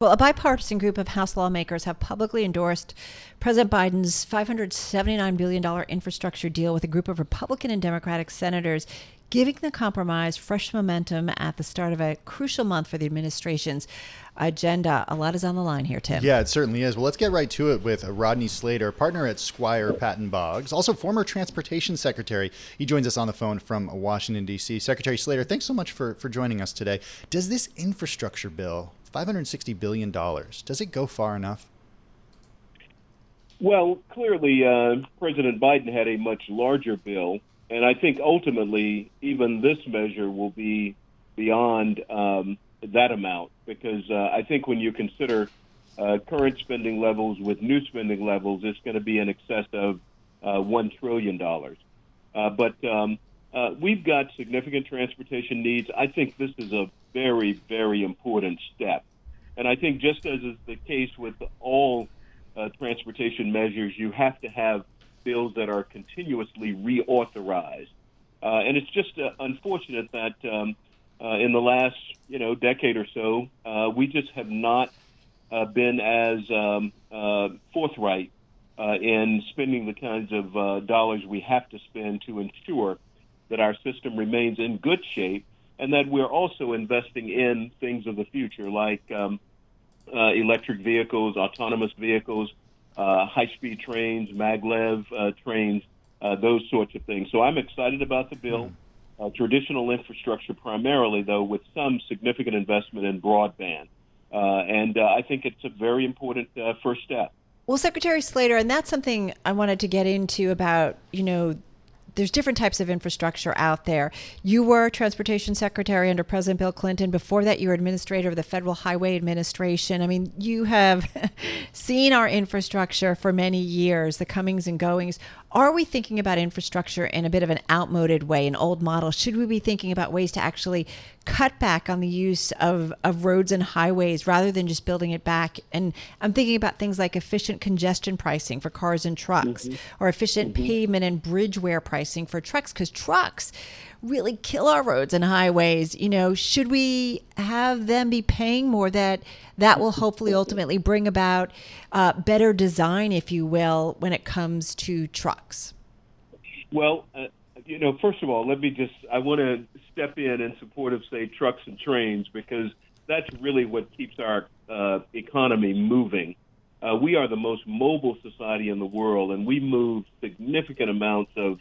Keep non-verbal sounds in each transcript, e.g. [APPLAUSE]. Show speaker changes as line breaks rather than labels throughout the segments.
Well, a bipartisan group of House lawmakers have publicly endorsed President Biden's $579 billion infrastructure deal with a group of Republican and Democratic senators, giving the compromise fresh momentum at the start of a crucial month for the administration's agenda. A lot is on the line here, Tim.
Yeah, it certainly is. Well, let's get right to it with Rodney Slater, partner at Squire Patton Boggs, also former transportation secretary. He joins us on the phone from Washington, D.C. Secretary Slater, thanks so much for, for joining us today. Does this infrastructure bill $560 billion. Does it go far enough?
Well, clearly, uh, President Biden had a much larger bill, and I think ultimately, even this measure will be beyond um, that amount because uh, I think when you consider uh, current spending levels with new spending levels, it's going to be in excess of uh, one trillion dollars. Uh, but um, uh, we've got significant transportation needs. I think this is a very, very important step. And I think just as is the case with all uh, transportation measures, you have to have bills that are continuously reauthorized. Uh, and it's just uh, unfortunate that um, uh, in the last, you know, decade or so, uh, we just have not uh, been as um, forthright in spending the kinds of dollars we have to spend to ensure that our system remains in good shape and that we're also investing in things of the future like um, uh, electric vehicles, autonomous vehicles, uh, high-speed trains, maglev uh, trains, uh, those sorts of things. So I'm excited about the bill. Mm-hmm. Uh, traditional infrastructure primarily, though, with some significant investment in broadband. Uh, and I think it's a very important first step.
Well, Secretary Slater, and that's something I wanted to get into about, you know, there's different types of infrastructure out there. You were transportation secretary under President Bill Clinton. Before that, you were administrator of the Federal Highway Administration. I mean, you have [LAUGHS] seen our infrastructure for many years, the comings and goings. Are we thinking about infrastructure in a bit of an outmoded way, an old model? Should we be thinking about ways to actually cut back on the use of, of roads and highways rather than just building it back? And I'm thinking about things like efficient congestion pricing for cars and trucks mm-hmm. or efficient mm-hmm. pavement and bridge wear pricing for trucks because trucks really kill our roads and highways. You know, should we have them be paying more that that will hopefully ultimately bring about uh, better design, if you will, when it comes to trucks?
Well, uh, you know, first of all, let me just, I want to step in in support of, say, trucks and trains because that's really what keeps our uh, economy moving. Uh, we are the most mobile society in the world, and we move significant amounts of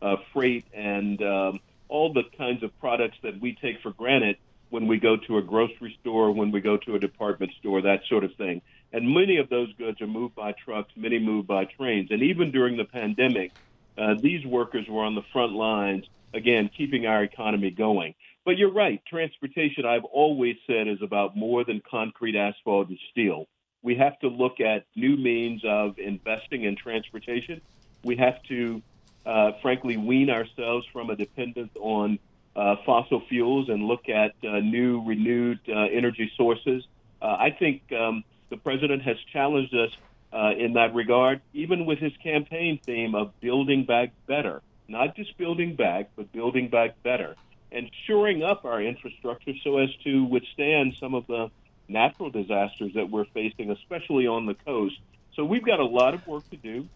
uh, freight and um, all the kinds of products that we take for granted when we go to a grocery store, when we go to a department store, that sort of thing. And many of those goods are moved by trucks, many moved by trains. And even during the pandemic, uh, these workers were on the front lines, again, keeping our economy going. But you're right, transportation, I've always said, is about more than concrete, asphalt, and steel. We have to look at new means of investing in transportation. We have to uh, frankly, wean ourselves from a dependence on uh, fossil fuels and look at uh, new renewed uh, energy sources. Uh, I think um, the president has challenged us uh, in that regard, even with his campaign theme of building back better, not just building back, but building back better, and shoring up our infrastructure so as to withstand some of the natural disasters that we're facing, especially on the coast. So we've got a lot of work to do.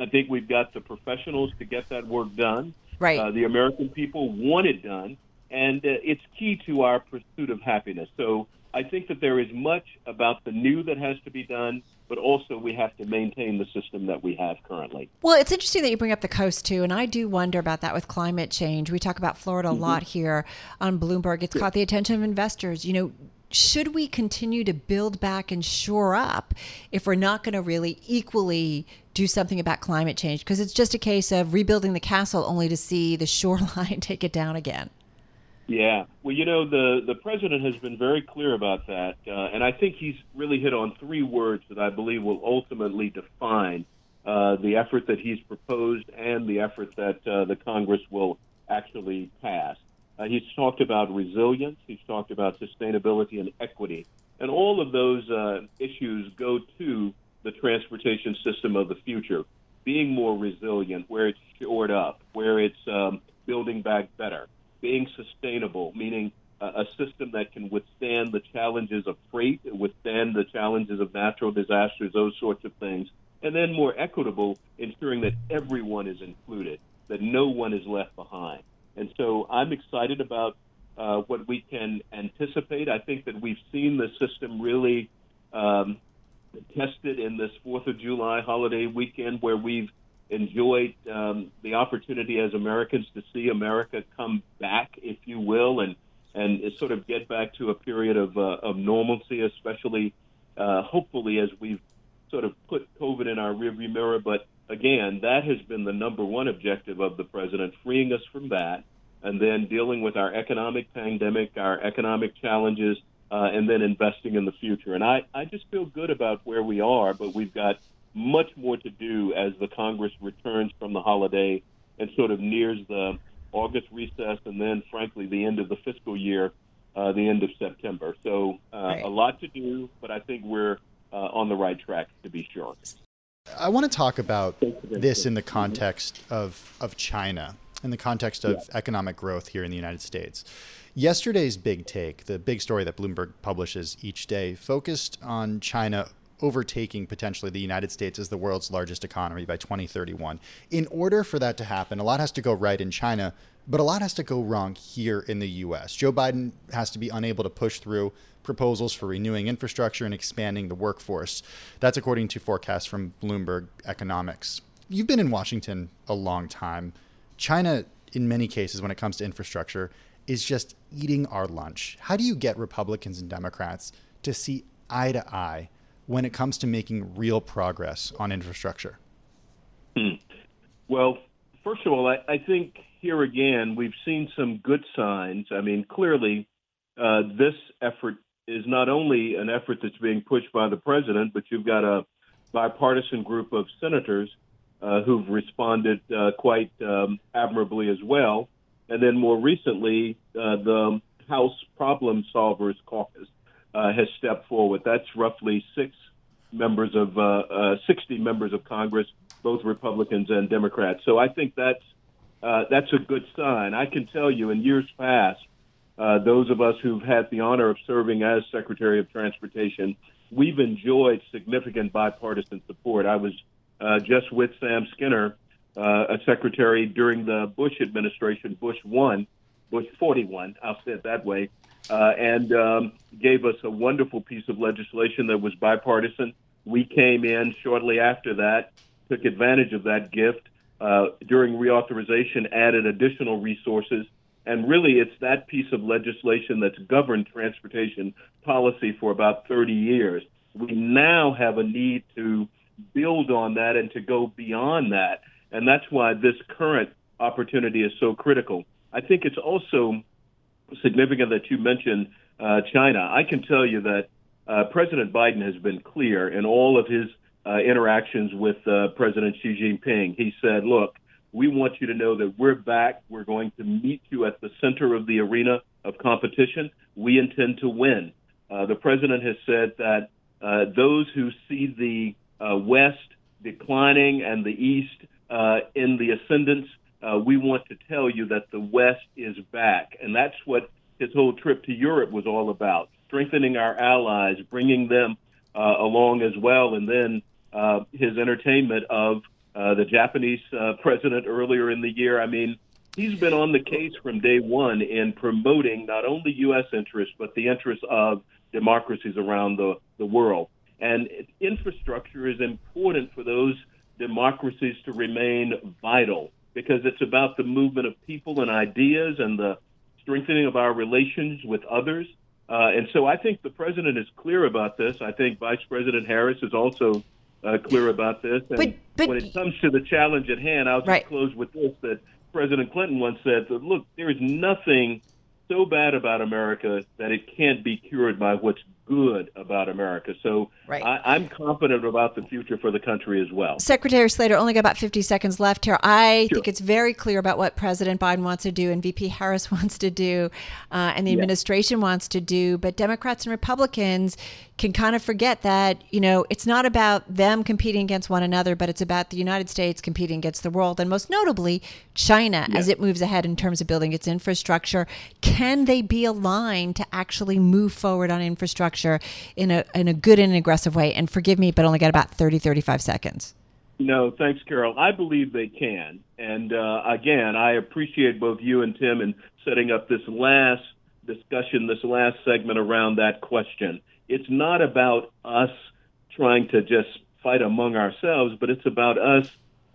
I think we've got the professionals to get that work done.
Right.
Uh, the American people want it done, and uh, it's key to our pursuit of happiness. So I think that there is much about the new that has to be done, but also we have to maintain the system that we have currently.
Well, it's interesting that you bring up the coast too, and I do wonder about that with climate change. We talk about Florida a mm-hmm. lot here on Bloomberg. It's yeah. caught the attention of investors. You know, should we continue to build back and shore up if we're not going to really equally do something about climate change? Because it's just a case of rebuilding the castle only to see the shoreline [LAUGHS] take it down again.
Yeah. Well, you know, the, the president has been very clear about that. Uh, and I think he's really hit on three words that I believe will ultimately define uh, the effort that he's proposed and the effort that uh, the Congress will actually pass. Uh, he's talked about resilience, he's talked about sustainability and equity. And all of those uh, issues go to transportation system of the future, being more resilient, where it's shored up, where it's um, building back better, being sustainable, meaning a system that can withstand the challenges of freight, withstand the challenges of natural disasters, those sorts of things, and then more equitable, ensuring that everyone is included, that no one is left behind. And so I'm excited about uh, what we can anticipate. I think that we've seen the system really um, tested in this Fourth of July holiday weekend, where we've enjoyed um, the opportunity as Americans to see America come back, if you will, and and sort of get back to a period of uh, of normalcy, especially uh, hopefully as we've sort of put COVID in our rearview mirror. But again, that has been the number one objective of the president, freeing us from that, and then dealing with our economic pandemic, our economic challenges, uh, and then investing in the future. And I, I just feel good about where we are, but we've got much more to do as the Congress returns from the holiday and sort of nears the August recess and then, frankly, the end of the fiscal year, uh, the end of September. So uh, right. a lot to do, but I think we're uh, on the right track to be sure.
I want to talk about this in the context of, of China, in the context of yeah. economic growth here in the United States. Yesterday's big take, the big story that Bloomberg publishes each day, focused on China overtaking potentially the United States as the world's largest economy by 2031. In order for that to happen, a lot has to go right in China, but a lot has to go wrong here in the US. Joe Biden has to be unable to push through proposals for renewing infrastructure and expanding the workforce. That's according to forecasts from Bloomberg Economics. You've been in Washington a long time. China, in many cases, when it comes to infrastructure, is just eating our lunch. How do you get Republicans and Democrats to see eye to eye when it comes to making real progress on infrastructure?
Hmm. Well, first of all, I, I, think here again, we've seen some good signs. I mean, clearly, uh, this effort is not only an effort that's being pushed by the president, but you've got a bipartisan group of senators uh, who've responded uh, quite um, admirably as well. And then more recently, uh, the House Problem Solvers Caucus uh, has stepped forward. That's roughly six members of uh, 60 members of Congress, both Republicans and Democrats. So I think that's that's a good sign. I can tell you, in years past, uh, those of us who've had the honor of serving as Secretary of Transportation, we've enjoyed significant bipartisan support. I was uh, just with Sam Skinner, uh, a secretary during the Bush administration, Bush 1, Bush 41, I'll say it that way, uh, and um, gave us a wonderful piece of legislation that was bipartisan. We came in shortly after that, took advantage of that gift. Uh, during reauthorization, added additional resources and really, it's that piece of legislation that's governed transportation policy for about 30 years. We now have a need to build on that and to go beyond that. And that's why this current opportunity is so critical. I think it's also significant that you mentioned uh, China. I can tell you that uh, President Biden has been clear in all of his uh, interactions with uh, President Xi Jinping. He said, look, we want you to know that we're back. We're going to meet you at the center of the arena of competition. We intend to win. Uh, the president has said that uh, those who see the uh, West declining and the East uh, in the ascendance, uh, we want to tell you that the West is back. And that's what his whole trip to Europe was all about strengthening our allies, bringing them uh, along as well, and then his entertainment of uh, the Japanese uh, president earlier in the year. I mean, he's been on the case from day one in promoting not only U.S. interests, but the interests of democracies around the, the world. And infrastructure is important for those democracies to remain vital because it's about the movement of people and ideas and the strengthening of our relations with others. Uh, and so I think the president is clear about this. I think Vice President Harris is also uh, clear about this. And but, but, when it comes to the challenge at hand, I'll just right. close with this: that President Clinton once said that look, there is nothing so bad about America that it can't be cured by what's good about America. So
right.
I, am confident about the future for the country as well.
Secretary Slater, only got about 50 seconds left here. I sure. think it's very clear about what President Biden wants to do and VP Harris [LAUGHS] wants to do uh, and the administration wants to do. But Democrats and Republicans can kind of forget that, you know, it's not about them competing against one another, but it's about the United States competing against the world and most notably China as it moves ahead in terms of building its infrastructure. Can they be aligned to actually move forward on infrastructure in a, in a good and aggressive way? And forgive me, but only got about 30, 35 seconds.
No, thanks, Carol. I believe they can. And uh, again, I appreciate both you and Tim in setting up this last discussion, this last segment around that question. It's not about us trying to just fight among ourselves, but it's about us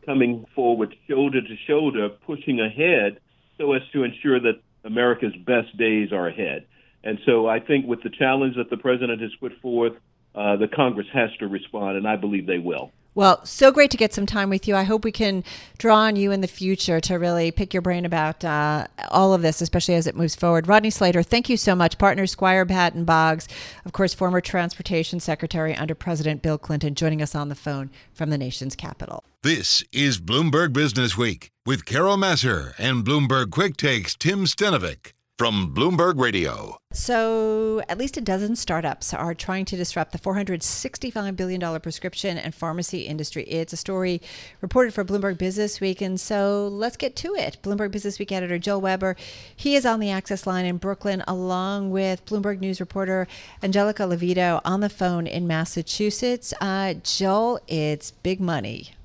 coming forward shoulder to shoulder, pushing ahead so as to ensure that America's best days are ahead. And so I think with the challenge that the president has put forth, uh, the Congress has to respond, and I believe they will.
Well, so great to get some time with you. I hope we can draw on you in the future to really pick your brain about uh, all of this, especially as it moves forward. Rodney Slater, thank you so much. Partner Squire Patton Boggs, of course, former transportation secretary under President Bill Clinton, joining us on the phone from the nation's capital.
This is Bloomberg Business Week with Carol Massar and Bloomberg Quick Takes Tim Stenovec from Bloomberg Radio.
So, at least a dozen startups are trying to disrupt the $465 billion prescription and pharmacy industry. It's a story reported for Bloomberg Business Week. And so, let's get to it. Bloomberg Business Week editor Joel Weber, he is on the access line in Brooklyn, along with Bloomberg News reporter Angelica LaVito on the phone in Massachusetts. Uh, Joel, it's big money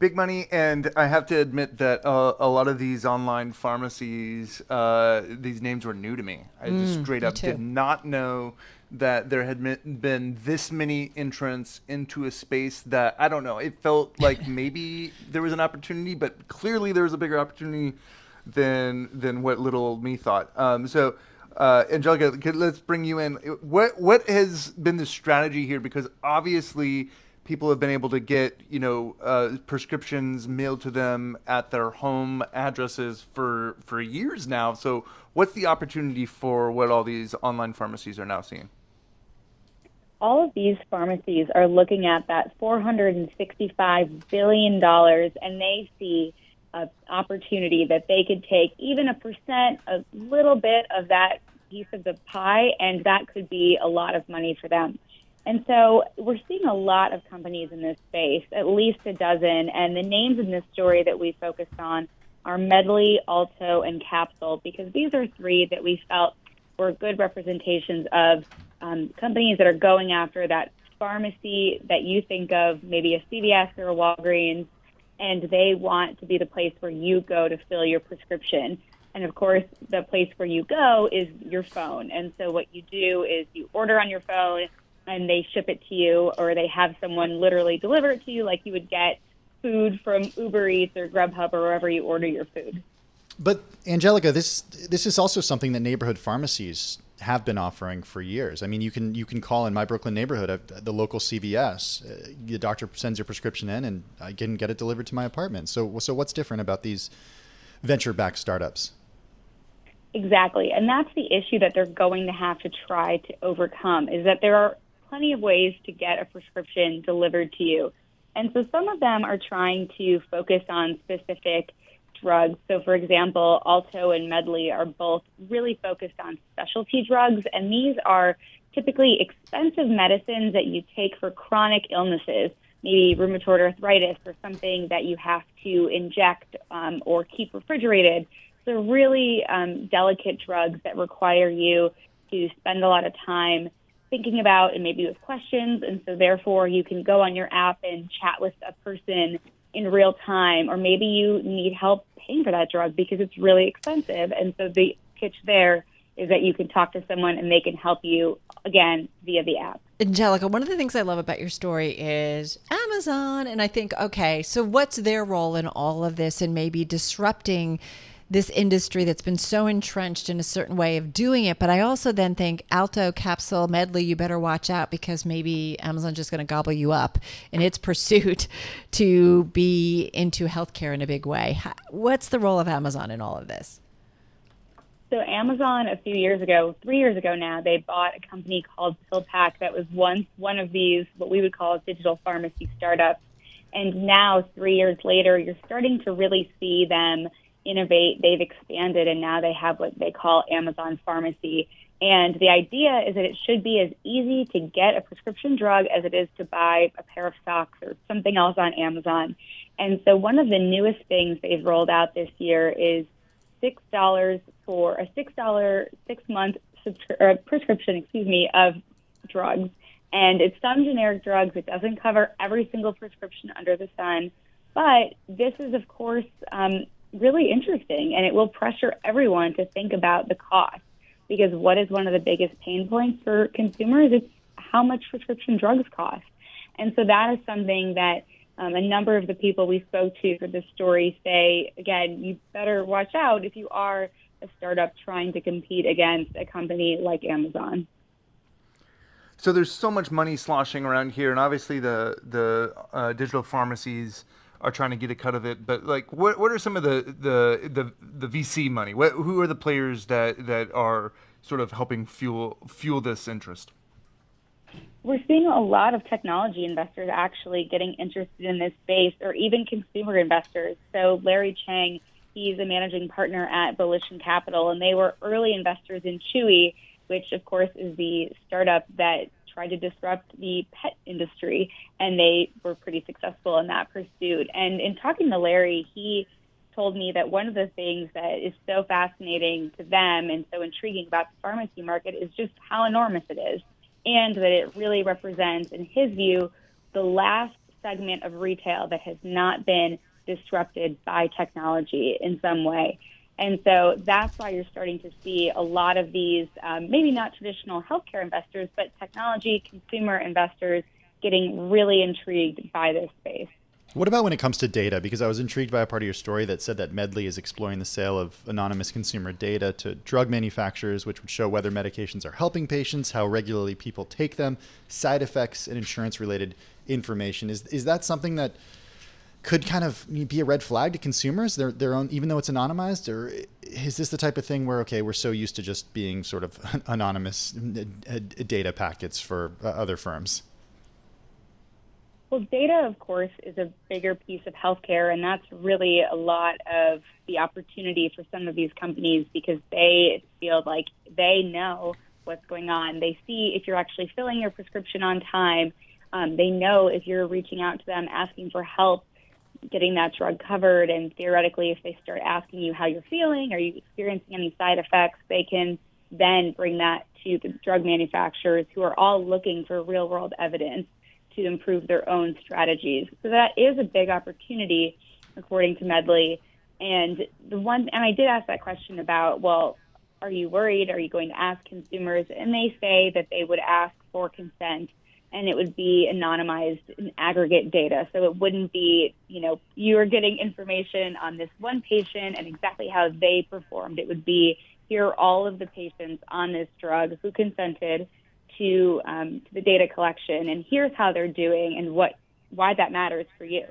big money, and I have to admit that uh, a lot of these online pharmacies, uh, these names were new to me. I mm, just straight up did not know that there had been this many entrants into a space that I don't know. It felt [LAUGHS] like maybe there was an opportunity, but clearly there was a bigger opportunity than than what little me thought. Um, so. Uh, Angelica, let's bring you in. What what has been the strategy here? Because obviously, people have been able to get you know uh, prescriptions mailed to them at their home addresses for for years now. So what's the opportunity for what all these online pharmacies are now seeing?
All of these pharmacies are looking at that 465 billion dollars, and they see an opportunity that they could take even a percent, a little bit of that piece of the pie, and that could be a lot of money for them. And so we're seeing a lot of companies in this space, at least a dozen. And the names in this story that we focused on are Medly, Alto, and Capsule, because these are three that we felt were good representations of um, companies that are going after that pharmacy that you think of, maybe a CVS or a Walgreens, and they want to be the place where you go to fill your prescription. And of course, the place where you go is your phone. And so what you do is you order on your phone and they ship it to you or they have someone literally deliver it to you like you would get food from Uber Eats or Grubhub or wherever you order your food.
But Angelica, this this is also something that neighborhood pharmacies have been offering for years. I mean, you can you can call in my Brooklyn neighborhood the local CVS. Uh, the doctor sends your prescription in, and I can get it delivered to my apartment. So so what's different about these venture-backed startups?
Exactly, and that's the issue that they're going to have to try to overcome. Is that there are plenty of ways to get a prescription delivered to you. And so some of them are trying to focus on specific drugs. So, for example, Alto and Medly are both really focused on specialty drugs, and these are typically expensive medicines that you take for chronic illnesses, maybe rheumatoid arthritis or something that you have to inject um, or keep refrigerated. So, really um, delicate drugs that require you to spend a lot of time thinking about and maybe with questions. And so therefore you can go on your app and chat with a person in real time, or maybe you need help paying for that drug because it's really expensive. And so the pitch there is that you can talk to someone and they can help you again via the app.
Angelica, one of the things I love about your story is Amazon. And I think, okay, so what's their role in all of this and maybe disrupting this industry that's been so entrenched in a certain way of doing it. But I also then think Alto, Capsule, Medly, you better watch out because maybe Amazon's just going to gobble you up in its [LAUGHS] pursuit to be into healthcare in a big way. What's the role of Amazon in all of this?
So Amazon a few years ago, three years ago now, they bought a company called PillPack that was once one of these what we would call digital pharmacy startups. And now, three years later, you're starting to really see them innovate. They've expanded, and now they have what they call Amazon Pharmacy. And the idea is that it should be as easy to get a prescription drug as it is to buy a pair of socks or something else on Amazon. And so, one of the newest things they've rolled out this year is six dollars for a six dollar six month subscri- prescription, excuse me, of drugs. And it's some generic drugs. It doesn't cover every single prescription under the sun. But this is, of course, um, really interesting, and it will pressure everyone to think about the cost. Because what is one of the biggest pain points for consumers? It's how much prescription drugs cost. And so that is something that um, a number of the people we spoke to for this story say, again, you better watch out if you are a startup trying to compete against a company like Amazon.
So there's so much money sloshing around here, and obviously the the uh, digital pharmacies are trying to get a cut of it. But like, what what are some of the the the, the VC money? What, who are the players that that are sort of helping fuel fuel this interest?
We're seeing a lot of technology investors actually getting interested in this space, or even consumer investors. So Larry Cheng, he's a managing partner at Volition Capital, and they were early investors in Chewy, which of course is the startup that tried to disrupt the pet industry, and they were pretty successful in that pursuit. And in talking to Larry, he told me that one of the things that is so fascinating to them and so intriguing about the pharmacy market is just how enormous it is, and that it really represents, in his view, the last segment of retail that has not been disrupted by technology in some way. And so that's why you're starting to see a lot of these, um, maybe not traditional healthcare investors, but technology consumer investors getting really intrigued by this space.
What about when it comes to data? Because I was intrigued by a part of your story that said that Medly is exploring the sale of anonymous consumer data to drug manufacturers, which would show whether medications are helping patients, how regularly people take them, side effects, and insurance related information. Is, is that something that could kind of be a red flag to consumers their their own even though it's anonymized or is this the type of thing where okay we're so used to just being sort of [LAUGHS] anonymous uh, uh, data packets for uh, other firms?
Well data of course is a bigger piece of healthcare and that's really a lot of the opportunity for some of these companies because they feel like they know what's going on. They see if you're actually filling your prescription on time. Um, they know if you're reaching out to them asking for help getting that drug covered. And theoretically, if they start asking you how you're feeling, are you experiencing any side effects, they can then bring that to the drug manufacturers who are all looking for real world evidence to improve their own strategies. So that is a big opportunity, according to Medly. And the one, and I did ask that question about, well, are you worried? Are you going to ask consumers? And they say that they would ask for consent and it would be anonymized and aggregate data. So it wouldn't be, you know, you are getting information on this one patient and exactly how they performed. It would be here are all of the patients on this drug who consented to, um, to the data collection, and here's how they're doing and what why that matters for you.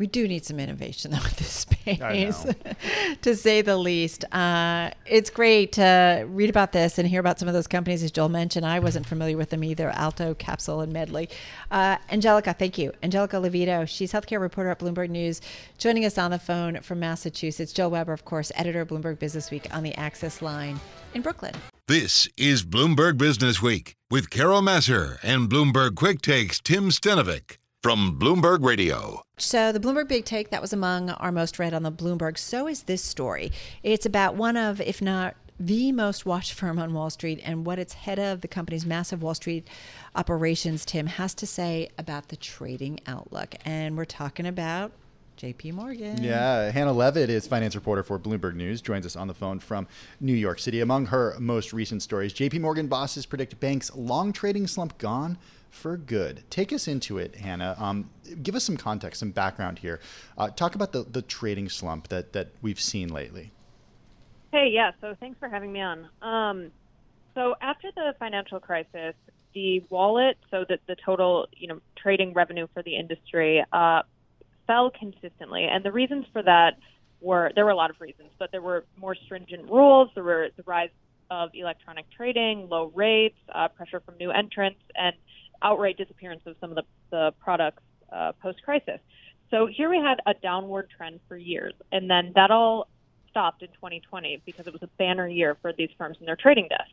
We do need some innovation [LAUGHS] though in this space, [LAUGHS] to say the least. Uh, it's great to read about this and hear about some of those companies, as Joel mentioned. I wasn't familiar with them either Alto, Capsule, and Medly. Uh, Angelica, thank you. Angelica LaVito, she's healthcare reporter at Bloomberg News, joining us on the phone from Massachusetts. Joel Weber, of course, editor of Bloomberg Business Week on the Access line in Brooklyn.
This is Bloomberg Business Week with Carol Massar and Bloomberg Quick Takes Tim Stenovec from Bloomberg Radio.
So, the Bloomberg Big Take, that was among our most read on the Bloomberg. So is this story. It's about one of, if not the most watched firm on Wall Street and what its head of the company's massive Wall Street operations, Tim, has to say about the trading outlook. And we're talking about JP Morgan.
Yeah, Hannah Levitt is finance reporter for Bloomberg News, joins us on the phone from New York City. Among her most recent stories, JP Morgan bosses predict banks' long trading slump gone for good. Take us into it, Hannah. Um, give us some context, some background here. Uh, talk about the, the trading slump that, that we've seen lately.
Hey, yeah, so thanks for having me on. Um, so after the financial crisis, the wallet, so that the total, you know, trading revenue for the industry uh, fell consistently, and the reasons for that were there were a lot of reasons, but there were more stringent rules. There were the rise of electronic trading, low rates, uh, pressure from new entrants, and outright disappearance of some of the, the products uh, post crisis. So here we had a downward trend for years, and then that all stopped in 2020 because it was a banner year for these firms and their trading desks.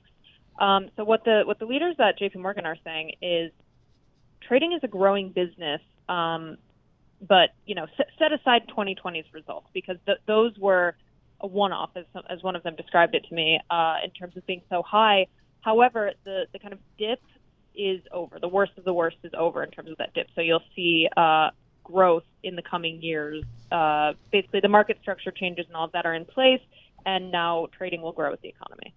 Um, so what the what the leaders at J.P. Morgan are saying is trading is a growing business, um, but you know set, set aside 2020's results because th- those were a one-off, as, as one of them described it to me, uh, in terms of being so high. However, the the kind of dip is over. The worst of the worst is over in terms of that dip. So you'll see uh, growth in the coming years. Uh, basically, the market structure changes and all of that are in place, and now trading will grow with the economy.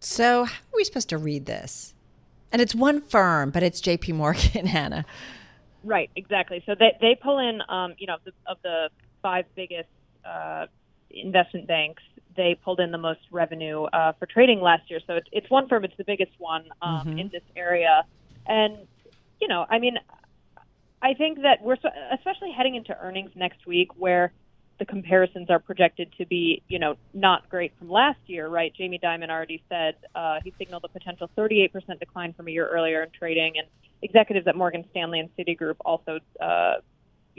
So, how are we supposed to read this? And it's one firm, but it's J.P. Morgan, [LAUGHS] Hannah.
Right, exactly. So they they pull in, um, you know, the, of the five biggest uh, investment banks, they pulled in the most revenue uh, for trading last year. So it's, it's one firm; it's the biggest one um, mm-hmm. in this area. And you know, I mean, I think that we're especially heading into earnings next week where the comparisons are projected to be, you know, not great from last year, right? Jamie Dimon already said uh, he signaled a potential 38% decline from a year earlier in trading, and executives at Morgan Stanley and Citigroup also, uh,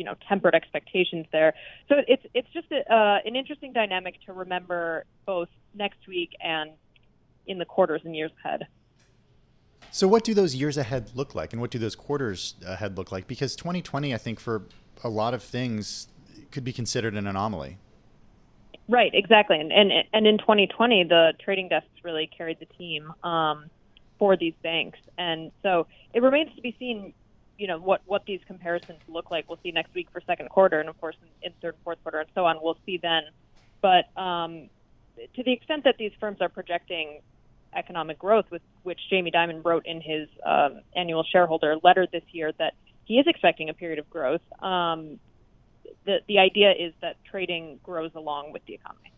you know, tempered expectations there. So it's it's just a, uh, an interesting dynamic to remember both next week and in the quarters and years ahead.
So, what do those years ahead look like, and what do those quarters ahead look like? Because 2020, I think, for a lot of things, could be considered an anomaly.
Right, exactly, and and and in 2020, the trading desks really carried the team um, for these banks, and so it remains to be seen. You know what what these comparisons look like. We'll see next week for second quarter, and of course in, in third, fourth quarter, and so on. We'll see then. But um, to the extent that these firms are projecting economic growth, with which Jamie Dimon wrote in his um, annual shareholder letter this year that he is expecting a period of growth. Um, the the idea is that trading grows along with the economy.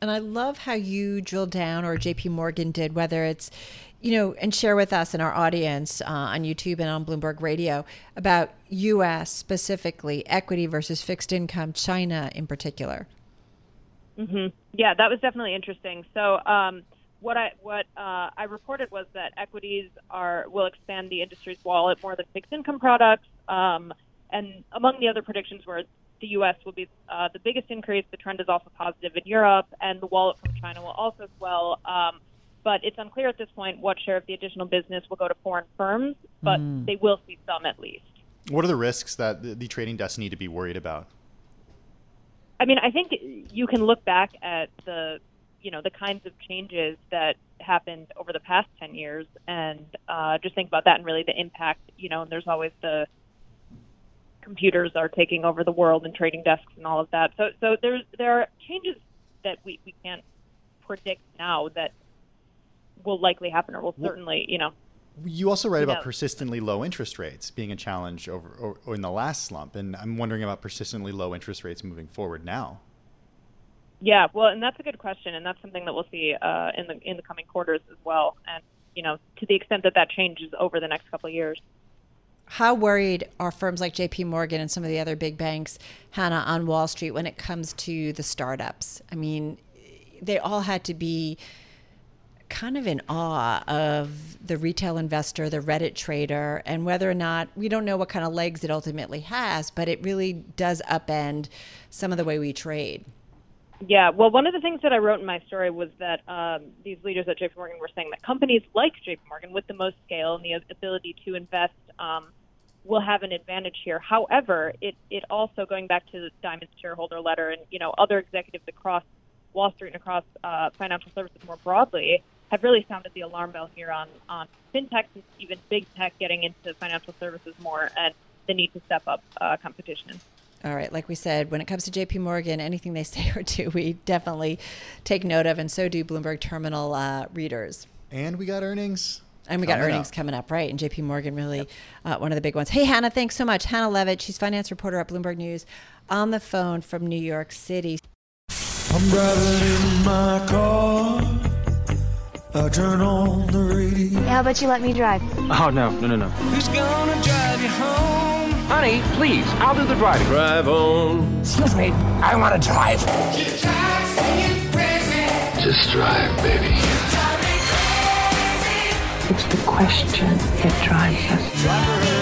And I love how you drill down, or JP Morgan did, whether it's, you know, and share with us and our audience uh, on YouTube and on Bloomberg Radio about U.S. specifically, equity versus fixed income, China in particular.
Mm-hmm. Yeah, that was definitely interesting. So, um, what I what uh, I reported was that equities are will expand the industry's wallet more than fixed income products. Um, and among the other predictions were the U.S. will be uh, the biggest increase. The trend is also positive in Europe, and the wallet from China will also swell. Um, but it's unclear at this point what share of the additional business will go to foreign firms, but mm. they will see some at least.
What are the risks that the, the trading desks need to be worried about?
I mean, I think you can look back at the, you know, the kinds of changes that happened over the past 10 years and uh, just think about that and really the impact, you know, and there's always the computers are taking over the world and trading desks and all of that. So so there's there are changes that we, we can't predict now that will likely happen or will certainly, you know.
You also write about persistently low interest rates being a challenge over or, or in the last slump, and I'm wondering about persistently low interest rates moving forward now.
Yeah, well, and that's a good question, and that's something that we'll see uh, in the in the coming quarters as well, and you know, to the extent that that changes over the next couple of years
how worried are firms like JP Morgan and some of the other big banks, Hannah, on Wall Street when it comes to the startups? I mean, they all had to be kind of in awe of the retail investor, the Reddit trader, and whether or not we don't know what kind of legs it ultimately has, but it really does upend some of the way we trade.
Yeah, well, one of the things that I wrote in my story was that um, these leaders at JP Morgan were saying that companies like JP Morgan, with the most scale and the ability to invest um, will have an advantage here. However, it, it also going back to Dimon's shareholder letter and you know other executives across Wall Street and across uh, financial services more broadly have really sounded the alarm bell here on on fintech and even big tech getting into financial services more and the need to step up uh, competition.
All right, like we said, when it comes to JP Morgan, anything they [LAUGHS] say or do, we definitely take note of, and so do Bloomberg Terminal uh, readers.
And we got earnings.
And we got coming earnings up. coming up, right? And JP Morgan, really yep. uh, one of the big ones. Hey, Hannah, thanks so much. Hannah Levitt, she's finance reporter at Bloomberg News on the phone from New York City. I'm driving in my car. I turn on the radio.
How about you let me drive?
Oh, no, no, no, no. Who's gonna drive you home? Honey, please, I'll do the driving.
Drive on.
Excuse me, I want to drive.
Just drive, baby.
It's the question that drives us.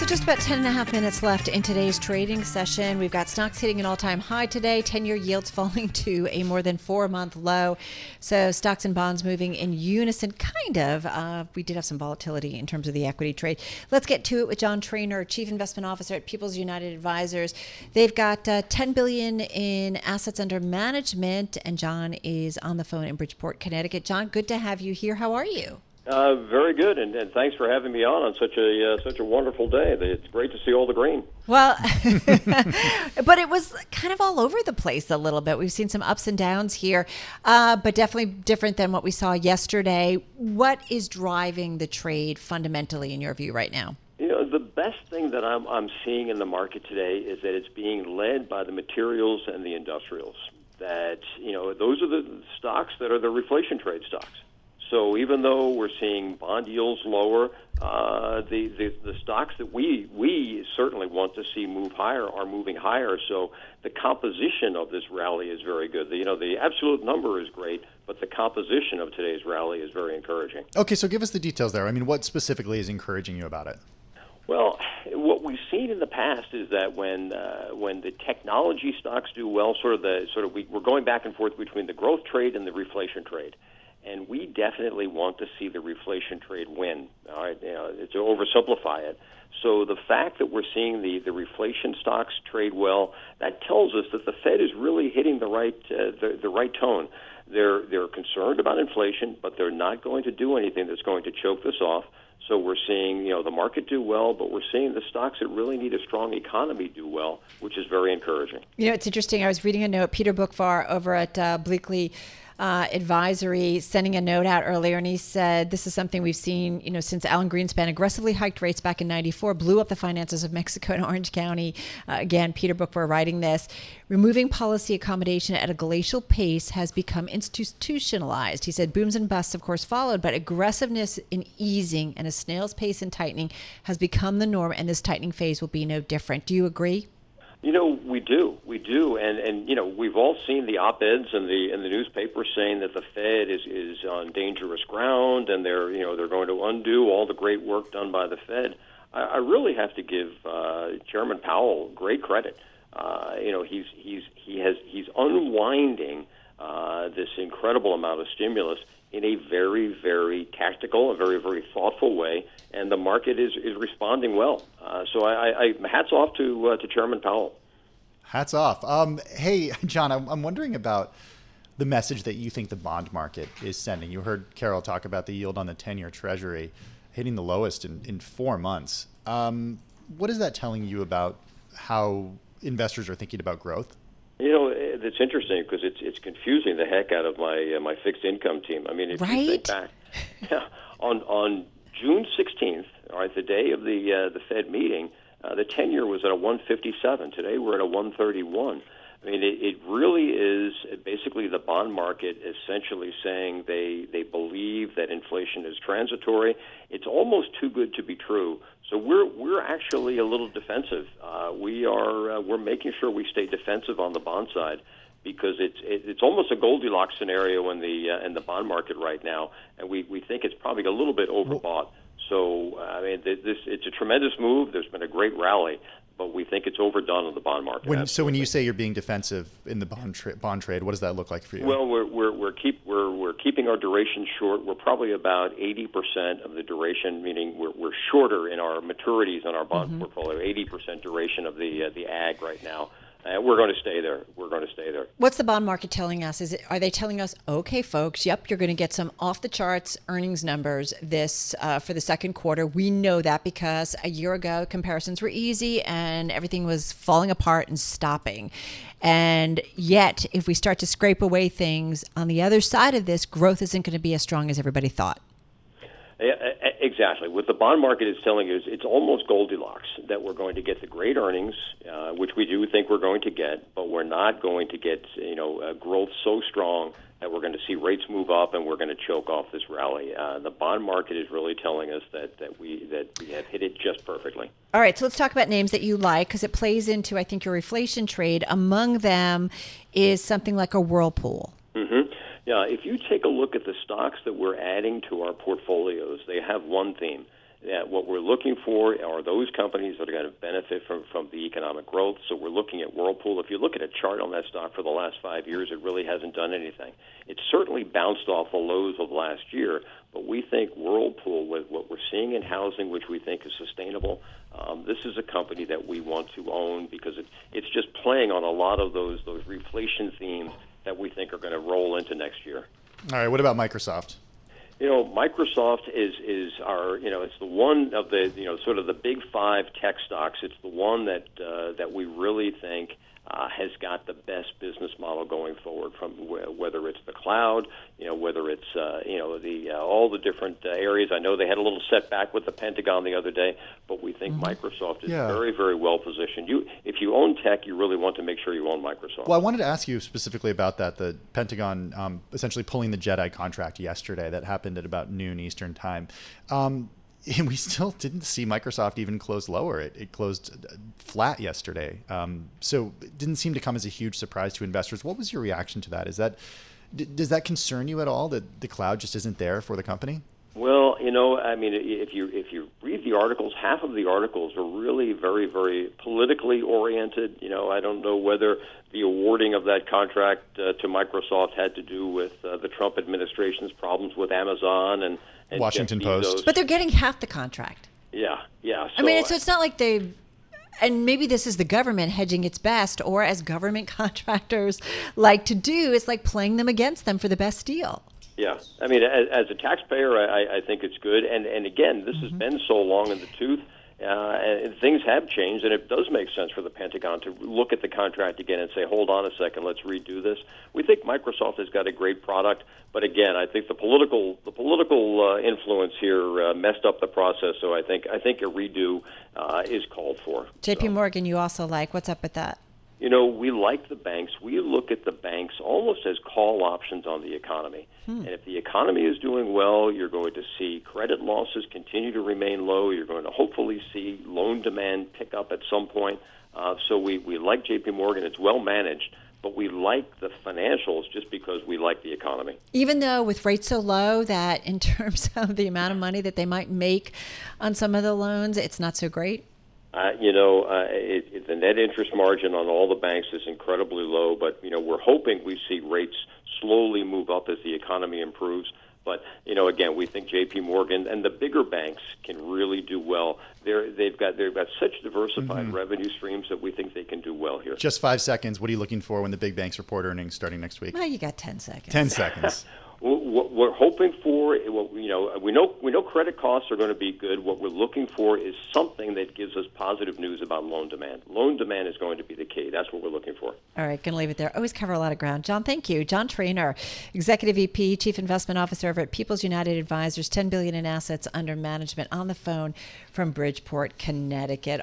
So, just about 10 and a half minutes left in today's trading session. We've got stocks hitting an all time high today, 10 year yields [LAUGHS] falling to a more than four month low. So, stocks and bonds moving in unison, kind of. Uh, we did have some volatility in terms of the equity trade. Let's get to it with John Traynor, Chief Investment Officer at People's United Advisors. They've got uh, 10 billion in assets under management, and John is on the phone in Bridgeport, Connecticut. John, good to have you here. How are you?
Uh, very good, and, and thanks for having me on on such a uh, such a wonderful day. It's great to see all the green.
Well, [LAUGHS] but it was kind of all over the place a little bit. We've seen some ups and downs here, uh, but definitely different than what we saw yesterday. What is driving the trade fundamentally, in your view, right now?
You know, the best thing that I'm I'm seeing in the market today is that it's being led by the materials and the industrials. That you know, those are the stocks that are the reflation trade stocks. So even though we're seeing bond yields lower, uh, the, the the stocks that we we certainly want to see move higher are moving higher. So the composition of this rally is very good. The, you know, the absolute number is great, but the composition of today's rally is very encouraging.
Okay, so give us the details there. I mean, what specifically is encouraging you about it?
Well, what we've seen in the past is that when uh, when the technology stocks do well, sort of the sort of we, we're going back and forth between the growth trade and the reflation trade, and we definitely want to see the reflation trade win. All right, you know, to oversimplify it. So the fact that we're seeing the the reflation stocks trade well, that tells us that the Fed is really hitting the right uh, the, the right tone. They're they're concerned about inflation, but they're not going to do anything that's going to choke this off. So we're seeing, you know, the market do well, but we're seeing the stocks that really need a strong economy do well, which is very encouraging.
You know, it's interesting. I was reading a note. Peter Boockvar over at uh, Bleakley uh, Advisory sending a note out earlier, and he said this is something we've seen, you know, since Alan Greenspan aggressively hiked rates back in '94, blew up the finances of Mexico and [LAUGHS] Orange County. Uh, again, Peter Boockvar writing this. Removing policy accommodation at a glacial pace has become institutionalized. He said booms and busts, of course, followed, but aggressiveness in easing and a snail's pace in tightening has become the norm, and this tightening phase will be no different. Do you agree?
You know, we do, we do, and and you know, we've all seen the op-eds in the in the newspaper saying that the Fed is is on dangerous ground, and they're you know they're going to undo all the great work done by the Fed. I, I really have to give uh, Chairman Powell great credit. Uh, you know, he's he's he has he's unwinding uh, this incredible amount of stimulus in a very, very tactical, a very, very thoughtful way, and the market is, is responding well. Uh, so I, I, hats off to uh, to Chairman Powell.
Hats off. Um, hey, [LAUGHS] John, I'm, I'm wondering about the message that you think the bond market is sending. You heard Carol talk about the yield on the 10 year Treasury hitting the lowest in, in four months. Um, what is that telling you about how investors are thinking about growth?
You know, it's interesting because it's it's confusing the heck out of my uh, my fixed income team. I mean, if
right?
you think back, yeah, [LAUGHS] on on June 16th, all right, the day of the uh, the Fed meeting, uh, the 10 year was at a 157. Today we're at a 131. I mean, it, it really is basically the bond market essentially saying they they believe that inflation is transitory. It's almost too good to be true. So we're we're actually a little defensive. Uh, we are uh, we're making sure we stay defensive on the bond side because it's it, it's almost a Goldilocks scenario in the uh, in the bond market right now, and we we think it's probably a little bit overbought. So I mean, this it's a tremendous move. There's been a great rally, but we think it's overdone in the bond market.
When, so when you say you're being defensive in the bond tra- bond trade, what does that look like for you?
Well, we're we're we're keep we're we're keeping our duration short. We're probably about 80% of the duration, meaning we're we're shorter in our maturities on our bond
Mm-hmm.
portfolio. 80% duration of the uh, the ag right now. Uh, we're going to stay there. We're going to stay there.
What's the bond market telling us? Is it are they telling us, okay, folks, yep, you're going to get some off the charts earnings numbers this uh, for the second quarter. We know that because a year ago comparisons were easy and everything was falling apart and stopping. And yet, if we start to scrape away things on the other side of this, growth isn't going to be as strong as everybody thought.
Yeah, Exactly. What the bond market is telling you is it's almost Goldilocks that we're going to get the great earnings, uh, which we do think we're going to get, but we're not going to get you know uh, growth so strong that we're going to see rates move up and we're going to choke off this rally. Uh, the bond market is really telling us that, that we that we have hit it just perfectly.
All right, so let's talk about names that you like because it plays into I think your reflation trade. Among them is something like a Whirlpool.
Mm-hmm. Yeah, if you take a look at the stocks that we're adding to our portfolios, they have one theme that what we're looking for are those companies that are going to benefit from, from the economic growth. So we're looking at Whirlpool. If you look at a chart on that stock for the last five years, it really hasn't done anything. It's certainly bounced off the lows of last year, but we think Whirlpool, with what we're seeing in housing, which we think is sustainable, um, this is a company that we want to own because it, it's just playing on a lot of those those reflation themes that we think are going to roll into next year.
All right. What about Microsoft?
You know, Microsoft is is our you know it's the one of the you know sort of the big five tech stocks. It's the one that uh, that we really think uh, has got the best business model going forward. From wh- whether it's the cloud, you know, whether it's uh, you know the uh, all the different uh, areas. I know they had a little setback with the Pentagon the other day, but we think mm-hmm. Microsoft is yeah. very very well positioned. You if you own tech, you really want to make sure you own Microsoft.
Well, I wanted to ask you specifically about that. The Pentagon um, essentially pulling the JEDI contract yesterday. That happened at about noon Eastern time. Um, and we still didn't see Microsoft even close lower. It, it closed uh, flat yesterday. Um, so it didn't seem to come as a huge surprise to investors. What was your reaction to that? Is that does that concern you at all that the cloud just isn't there for the company?
Well, you know, I mean, if you if you the articles, half of the articles are really very very politically oriented. You know, I don't know whether the awarding of that contract uh, to Microsoft had to do with uh, the Trump administration's problems with Amazon and and
Washington Post.
But they're getting half the contract.
Yeah, yeah. So
I mean, so it's not like they've. And maybe this is the government hedging its best, or as government [LAUGHS] contractors like to do, it's like playing them against them for the best deal.
Yeah, I mean, as, as a taxpayer, I, I think it's good. And and again, this mm-hmm. has been so long in the tooth uh, and things have changed, and it does make sense for the Pentagon to look at the contract again and say, "Hold on a second, let's redo this." We think Microsoft has got a great product, but again, I think the political the political uh, influence here uh, messed up the process. So I think I think a redo uh, is called for.
J.P.
So.
Morgan, you also like. What's up with that?
You know, we like the banks. We look at the banks almost as call options on the economy. Hmm. And if the economy is doing well, you're going to see credit losses continue to remain low. You're going to hopefully see loan demand pick up at some point. Uh, so we, we like JP Morgan. It's well managed, but we like the financials just because we like the economy.
Even though with rates so low that in [LAUGHS] terms of the amount of money that they might make on some of the loans, it's not so great?
Uh, you know, uh, it, it, the net interest margin on all the banks is incredibly low, but you know we're hoping we see rates slowly move up as the economy improves. But you know, again, we think J.P. Morgan and the bigger banks can really do well. They're, they've got they've got such diversified mm-hmm. revenue streams that we think they can do well here.
Just five seconds. What are you looking for when the big banks report earnings starting next week?
Well, you got ten seconds.
Ten seconds. [LAUGHS]
what we're hoping for, you know, we know we know credit costs are going to be good. What we're looking for is something that gives us positive news about loan demand. Loan demand is going to be the key. That's what we're looking for.
All right, going to leave it there. Always cover a lot of ground. John, thank you. John Traynor, Executive VP, Chief Investment Officer over at People's United Advisors, 10 billion in assets under management, on the phone from Bridgeport, Connecticut.